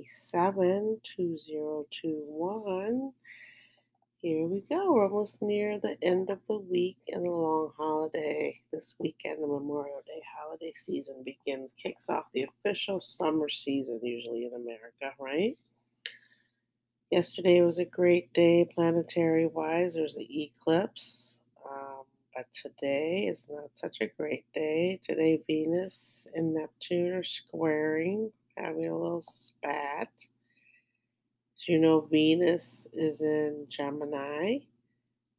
887 2021. Here we go. We're almost near the end of the week and the long holiday. This weekend, the Memorial Day holiday season begins, kicks off the official summer season, usually in America, right? Yesterday was a great day planetary wise. There's an eclipse. Um, but today is not such a great day. Today, Venus and Neptune are squaring having a little spat. As you know, Venus is in Gemini,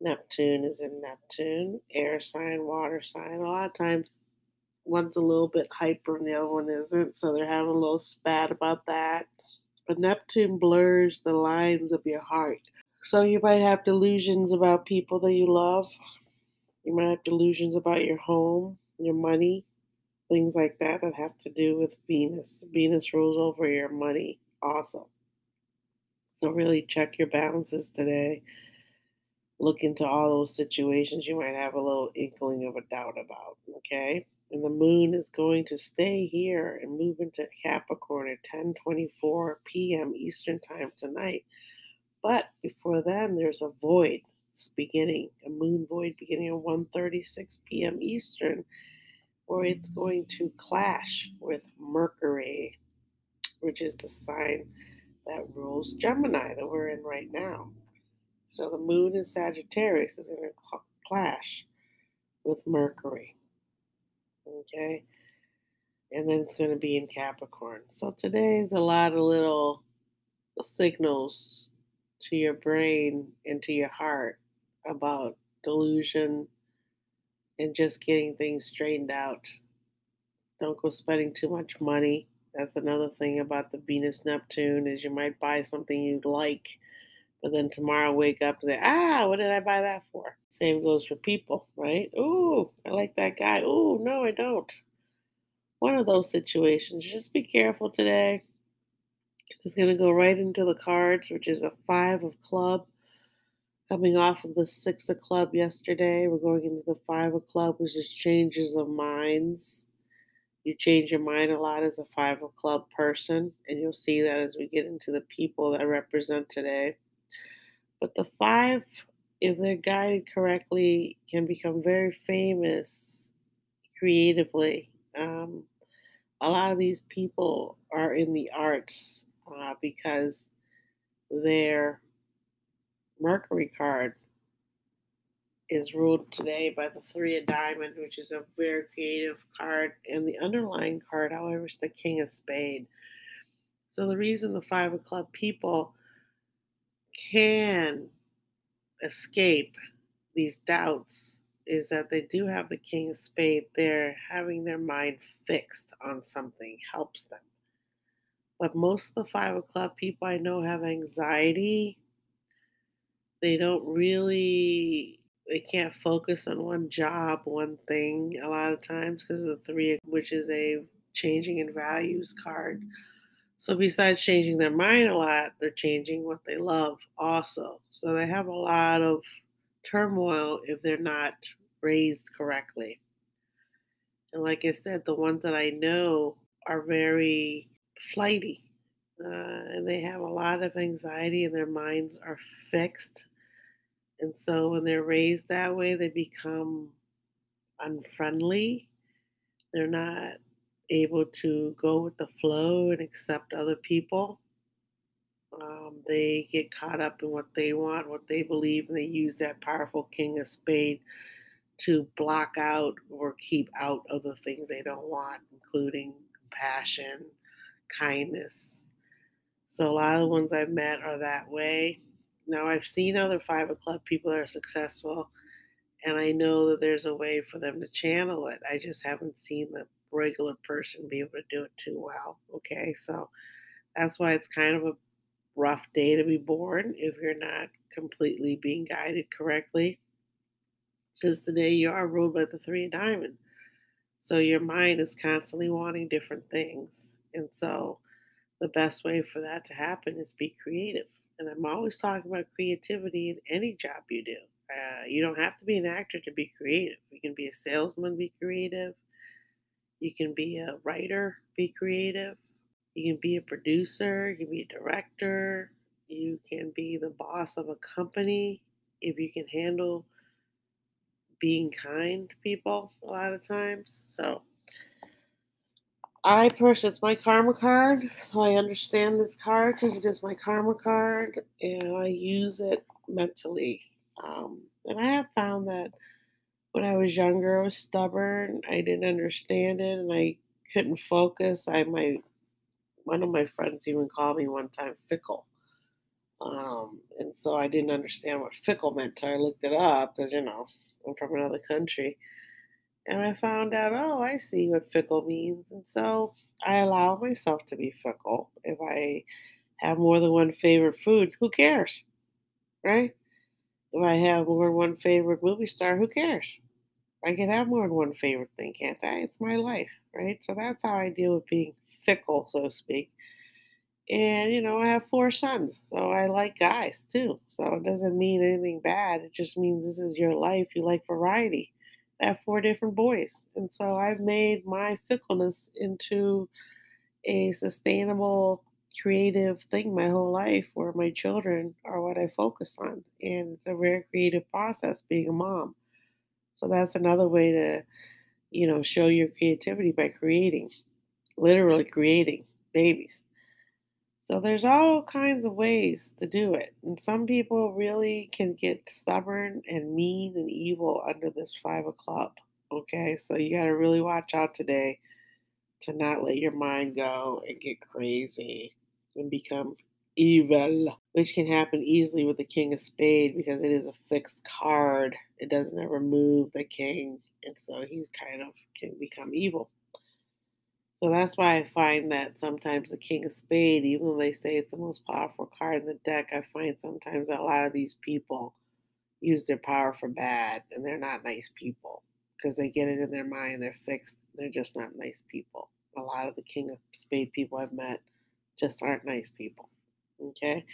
Neptune is in Neptune, air sign, water sign. A lot of times, one's a little bit hyper and the other one isn't, so they're having a little spat about that. But Neptune blurs the lines of your heart. So you might have delusions about people that you love, you might have delusions about your home, your money, things like that that have to do with Venus. Venus rules over your money also. So really check your balances today. Look into all those situations you might have a little inkling of a doubt about, okay? And the moon is going to stay here and move into Capricorn at 10:24 p.m. Eastern Time tonight. But before then, there's a void beginning, a moon void beginning at 1:36 p.m. Eastern, where it's going to clash with Mercury, which is the sign that rules Gemini that we're in right now. So the moon in Sagittarius is going to clash with Mercury. Okay? And then it's going to be in Capricorn. So today's a lot of little signals to your brain and to your heart about delusion and just getting things straightened out. Don't go spending too much money. That's another thing about the Venus Neptune is you might buy something you'd like, but then tomorrow wake up and say, ah, what did I buy that for? Same goes for people, right? Ooh, I like that guy. Ooh, no, I don't. One of those situations. Just be careful today. It's going to go right into the cards, which is a five of club coming off of the six of club yesterday. We're going into the five of club, which is changes of minds. You change your mind a lot as a five of club person, and you'll see that as we get into the people that represent today. But the five, if they're guided correctly, can become very famous creatively. Um, a lot of these people are in the arts uh, because they're Mercury card is ruled today by the Three of Diamond, which is a very creative card. And the underlying card, however, is the King of Spade. So the reason the Five of Club people can escape these doubts is that they do have the King of Spade there, having their mind fixed on something helps them. But most of the Five of Club people I know have anxiety they don't really they can't focus on one job, one thing a lot of times because of the three, which is a changing in values card. So besides changing their mind a lot, they're changing what they love also. So they have a lot of turmoil if they're not raised correctly. And like I said, the ones that I know are very flighty. Uh, and they have a lot of anxiety and their minds are fixed and so when they're raised that way, they become unfriendly. They're not able to go with the flow and accept other people. Um, they get caught up in what they want, what they believe, and they use that powerful king of spade to block out or keep out other things they don't want, including compassion, kindness. So a lot of the ones I've met are that way. Now, I've seen other five of club people that are successful, and I know that there's a way for them to channel it. I just haven't seen the regular person be able to do it too well. Okay, so that's why it's kind of a rough day to be born if you're not completely being guided correctly. Because today you are ruled by the three of diamonds. So your mind is constantly wanting different things. And so the best way for that to happen is be creative. And I'm always talking about creativity in any job you do. Uh, you don't have to be an actor to be creative. You can be a salesman, be creative. You can be a writer, be creative. You can be a producer, you can be a director, you can be the boss of a company if you can handle being kind to people a lot of times. So I it's my karma card, so I understand this card because it is my karma card, and I use it mentally. Um, and I have found that when I was younger, I was stubborn. I didn't understand it, and I couldn't focus. I my one of my friends even called me one time fickle. Um, and so I didn't understand what fickle meant till I looked it up because you know I'm from another country. And I found out, oh, I see what fickle means. And so I allow myself to be fickle. If I have more than one favorite food, who cares? Right? If I have more than one favorite movie star, who cares? I can have more than one favorite thing, can't I? It's my life, right? So that's how I deal with being fickle, so to speak. And, you know, I have four sons, so I like guys too. So it doesn't mean anything bad. It just means this is your life. You like variety. Have four different boys. And so I've made my fickleness into a sustainable, creative thing my whole life where my children are what I focus on. And it's a very creative process being a mom. So that's another way to, you know, show your creativity by creating, literally creating babies. So there's all kinds of ways to do it. And some people really can get stubborn and mean and evil under this five of club. Okay, so you got to really watch out today to not let your mind go and get crazy and become evil, which can happen easily with the King of Spade because it is a fixed card. It doesn't ever move the king, and so he's kind of can become evil. So that's why I find that sometimes the King of Spade, even though they say it's the most powerful card in the deck, I find sometimes a lot of these people use their power for bad and they're not nice people because they get it in their mind, they're fixed, they're just not nice people. A lot of the King of Spade people I've met just aren't nice people. Okay?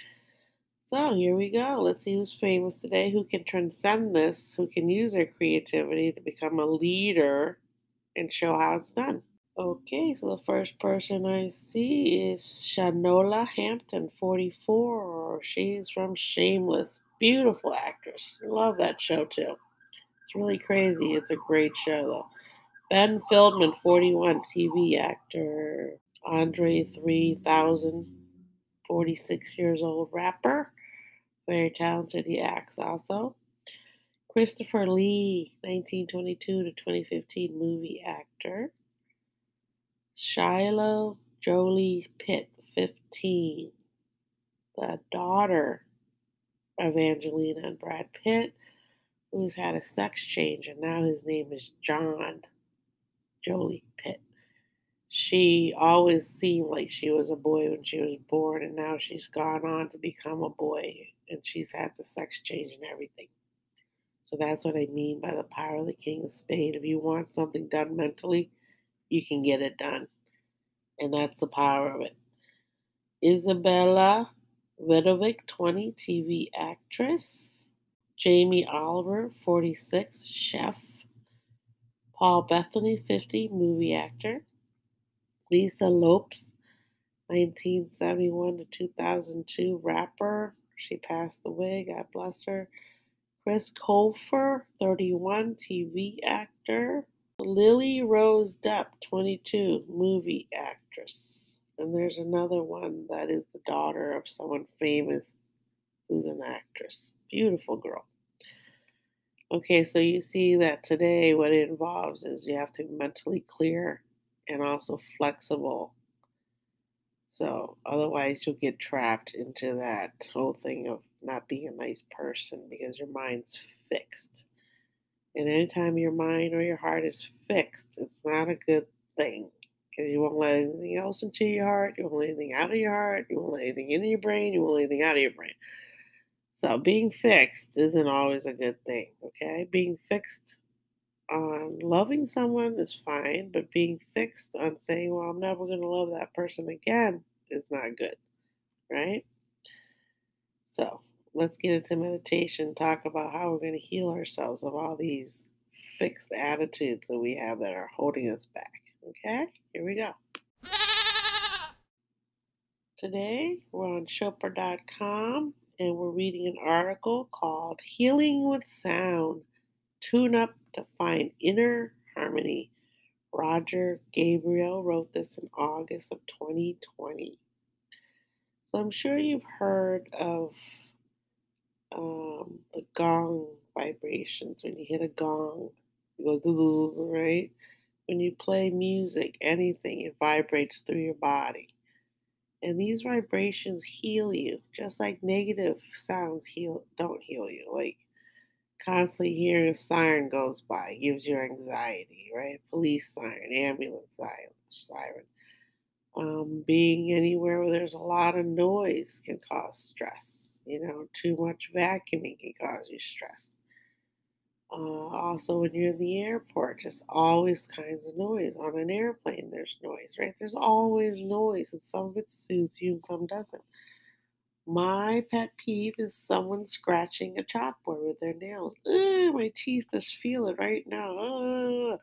So here we go. Let's see who's famous today, who can transcend this, who can use their creativity to become a leader and show how it's done. Okay, so the first person I see is Shanola Hampton, 44. She's from Shameless. Beautiful actress. Love that show too. It's really crazy. It's a great show though. Ben Feldman, 41, TV actor. Andre 3000, 46 years old rapper. Very talented. He acts also. Christopher Lee, 1922 to 2015 movie actor. Shiloh Jolie Pitt, 15, the daughter of Angelina and Brad Pitt, who's had a sex change, and now his name is John Jolie Pitt. She always seemed like she was a boy when she was born, and now she's gone on to become a boy, and she's had the sex change and everything. So that's what I mean by the power of the King of Spade. If you want something done mentally, you can get it done. And that's the power of it. Isabella Vidovic, 20, TV actress. Jamie Oliver, 46, chef. Paul Bettany, 50, movie actor. Lisa Lopes, 1971 to 2002, rapper. She passed away, God bless her. Chris Colfer, 31, TV actor. Lily Rose Depp, 22, movie actress. And there's another one that is the daughter of someone famous who's an actress. Beautiful girl. Okay, so you see that today what it involves is you have to be mentally clear and also flexible. So otherwise you'll get trapped into that whole thing of not being a nice person because your mind's fixed. And anytime your mind or your heart is fixed, it's not a good thing because you won't let anything else into your heart. You won't let anything out of your heart. You won't let anything into your brain. You won't let anything out of your brain. So being fixed isn't always a good thing, okay? Being fixed on loving someone is fine, but being fixed on saying, well, I'm never going to love that person again is not good, right? So let's get into meditation, talk about how we're going to heal ourselves of all these fixed attitudes that we have that are holding us back. Okay, here we go. Today we're on Chopra.com and we're reading an article called Healing with Sound Tune Up to Find Inner Harmony. Roger Gabriel wrote this in August of 2020. So I'm sure you've heard of um, the gong vibrations when you hit a gong. It goes, right? When you play music, anything, it vibrates through your body. And these vibrations heal you, just like negative sounds heal don't heal you. Like constantly hearing a siren goes by gives you anxiety, right? Police siren, ambulance siren. Um, being anywhere where there's a lot of noise can cause stress. You know, too much vacuuming can cause you stress. Uh, also, when you're in the airport, just always kinds of noise. On an airplane, there's noise, right? There's always noise, and some of it soothes you and some doesn't. My pet peeve is someone scratching a chalkboard with their nails. Ugh, my teeth just feel it right now. Ugh.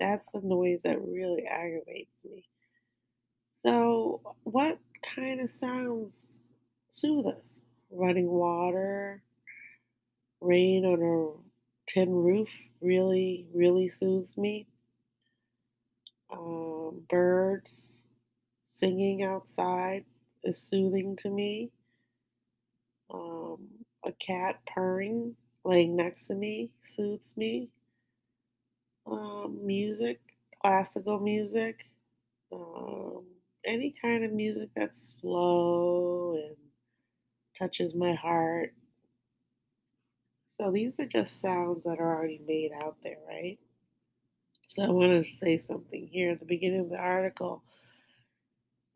That's the noise that really aggravates me. So, what kind of sounds soothe us? Running water, rain on a tin roof really, really soothes me. Um, birds singing outside is soothing to me. Um, a cat purring, laying next to me, soothes me. Um, music, classical music, um, any kind of music that's slow and touches my heart. So these are just sounds that are already made out there, right? So I want to say something here at the beginning of the article.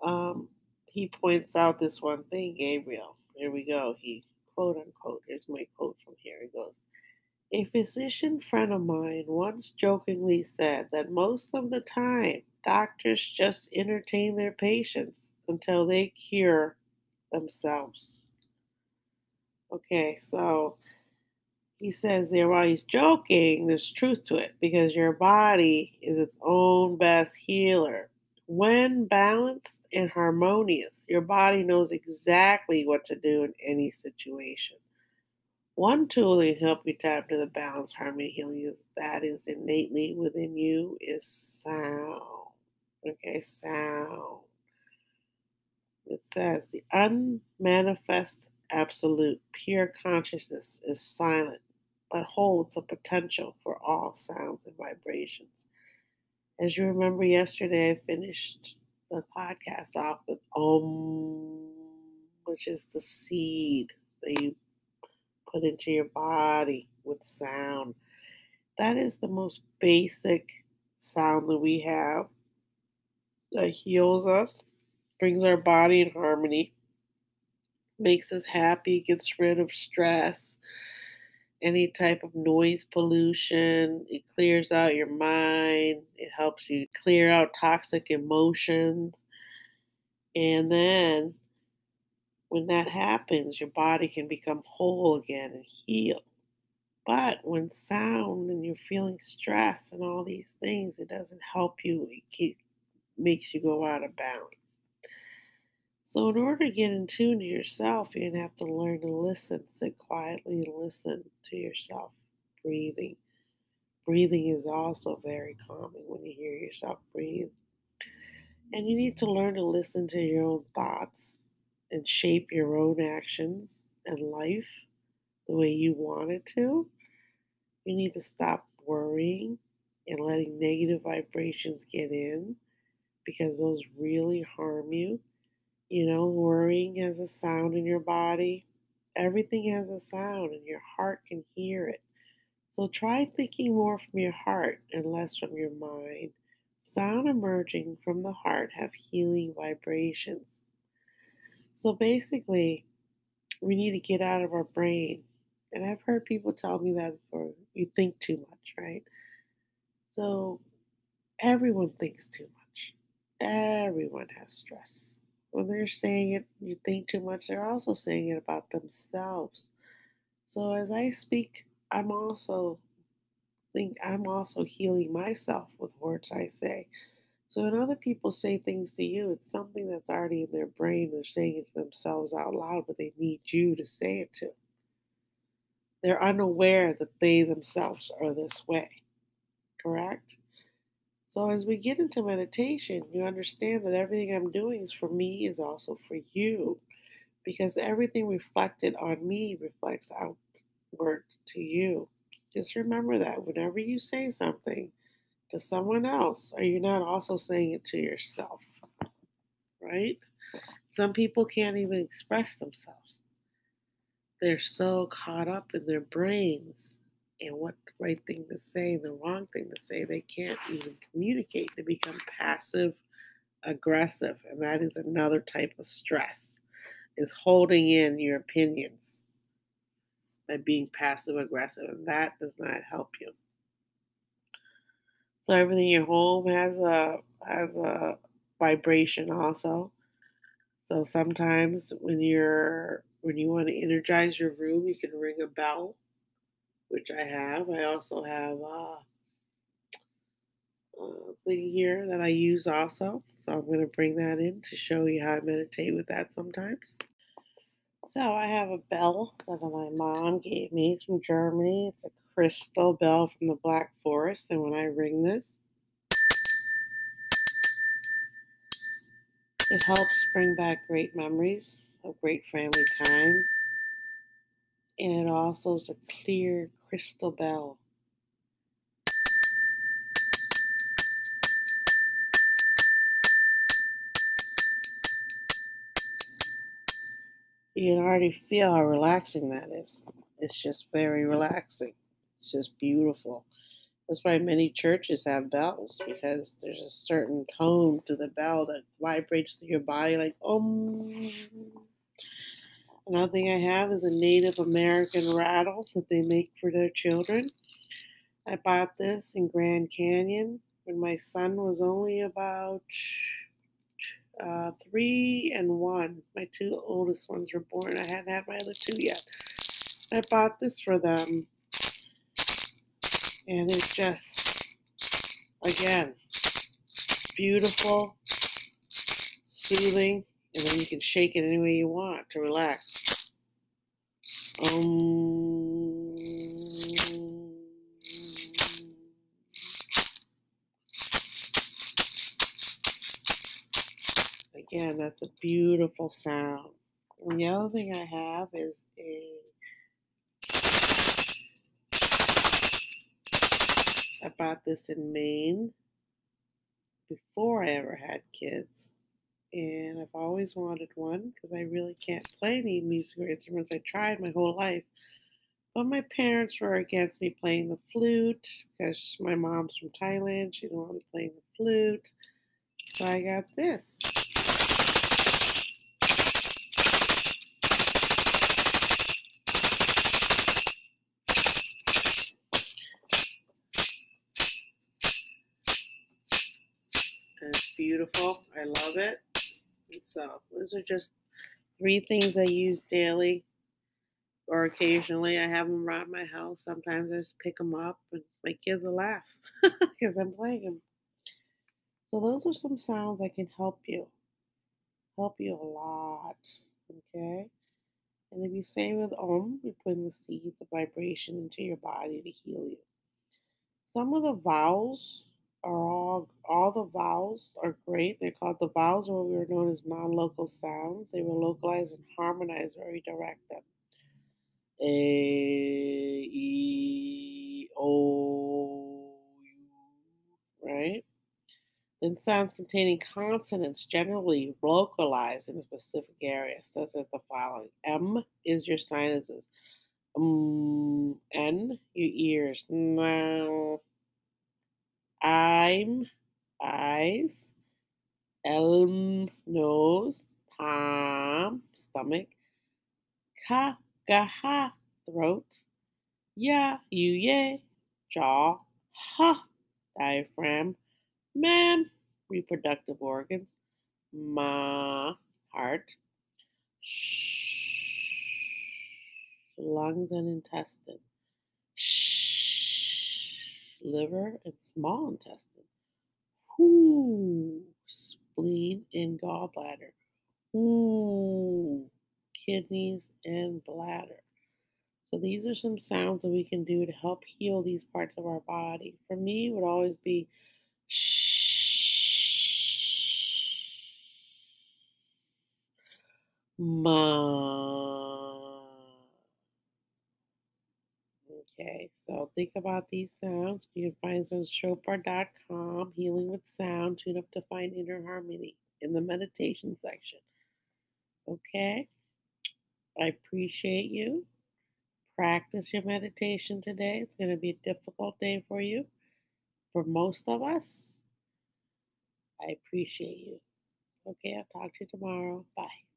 Um, he points out this one thing, Gabriel. Here we go. He quote unquote, here's my quote from here. He goes, A physician friend of mine once jokingly said that most of the time doctors just entertain their patients until they cure themselves. Okay, so he says there while he's joking, there's truth to it because your body is its own best healer. When balanced and harmonious, your body knows exactly what to do in any situation. One tool that can help you tap into the balance, harmony, healing is that is innately within you is sound. Okay, sound. It says the unmanifest absolute pure consciousness is silent, but holds a potential for all sounds and vibrations. As you remember yesterday, I finished the podcast off with Om, which is the seed that you put into your body with sound. That is the most basic sound that we have that heals us, brings our body in harmony, makes us happy, gets rid of stress any type of noise pollution. It clears out your mind. It helps you clear out toxic emotions. And then when that happens, your body can become whole again and heal. But when sound and you're feeling stress and all these things, it doesn't help you. It makes you go out of balance. So, in order to get in tune to yourself, you're going to have to learn to listen, sit quietly listen to yourself. Breathing. Breathing is also very calming when you hear yourself breathe. And you need to learn to listen to your own thoughts and shape your own actions and life the way you want it to. You need to stop worrying and letting negative vibrations get in because those really harm you you know, worrying has a sound in your body. Everything has a sound, and your heart can hear it. So try thinking more from your heart and less from your mind. Sound emerging from the heart have healing vibrations. So basically, we need to get out of our brain. And I've heard people tell me that before you think too much, right? So everyone thinks too much. Everyone has stress when they're saying it, you think too much, they're also saying it about themselves. So as I speak, I'm also think I'm also healing myself with words I say. So when other people say things to you, it's something that's already in their brain. They're saying it to themselves out loud, but they need you to say it to. They're unaware that they themselves are this way. Correct? So as we get into meditation, you understand that everything I'm doing is for me is also for you. Because everything reflected on me reflects outward to you. Just remember that whenever you say something to someone else, are you not also saying it to yourself? Right? Some people can't even express themselves. They're so caught up in their brains and what the right thing to say, and the wrong thing to say, they can't even communicate. They become passive aggressive, and that is another type of stress. Is holding in your opinions by being passive aggressive, and that does not help you. So everything in your home has a has a vibration also. So sometimes when you're when you want to energize your room, you can ring a bell, which I have. I also have a, a thing here that I use also. So I'm going to bring that in to show you how I meditate with that sometimes. So I have a bell that my mom gave me. From Germany. It's a crystal bell from the Black Forest. And when I ring this, it helps bring back great memories of great family times. And it also is a clear crystal bell. You can already feel how relaxing that is. It's just very relaxing. It's just beautiful. That's why many churches have bells because there's a certain tone to the bell that vibrates through your body, like um. Another thing I have is a Native American rattle that they make for their children. I bought this in Grand Canyon when my son was only about uh, three and one. My two oldest ones were born. I hadn't had my other two yet. I bought this for them, and it's just, again, beautiful, soothing, and then you can shake it any way you want to relax. Um, again, that's a beautiful sound. And the other thing I have is a I bought this in Maine before I ever had kids. And I've always wanted one because I really can't play any musical instruments. I tried my whole life. But my parents were against me playing the flute because my mom's from Thailand. She didn't want me playing the flute. So I got this. It's beautiful. I love it. So those are just three things I use daily or occasionally. I have them around my house. Sometimes I just pick them up and my kids will laugh because I'm playing them. So those are some sounds that can help you. Help you a lot. Okay? And if you say with Om, you're putting the seeds of vibration into your body to heal you. Some of the vowels are all all the vowels are great. They're called the vowels, or we were known as non-local sounds. They will localize and harmonize or redirect them. A, E, O, U, right? Then sounds containing consonants generally localize in a specific area, such as the following. M is your sinuses. Um, N, your ears. Now, I'm eyes. Elm, nose. Palm, stomach. Ka, gaha, throat. Ya, you, ye, jaw. Ha, diaphragm. Mam, reproductive organs. Ma, heart. Sh, lungs and intestine. Liver, and small intestine. Ooh, spleen and gallbladder. Ooh, kidneys and bladder. So these are some sounds that we can do to help heal these parts of our body. For me, it would always be shh. Ma. Okay, so think about these sounds. You can find us on Chopra.com, Healing with Sound. Tune up to find inner harmony in the meditation section. Okay, I appreciate you. Practice your meditation today. It's going to be a difficult day for you, for most of us. I appreciate you. Okay, I'll talk to you tomorrow. Bye.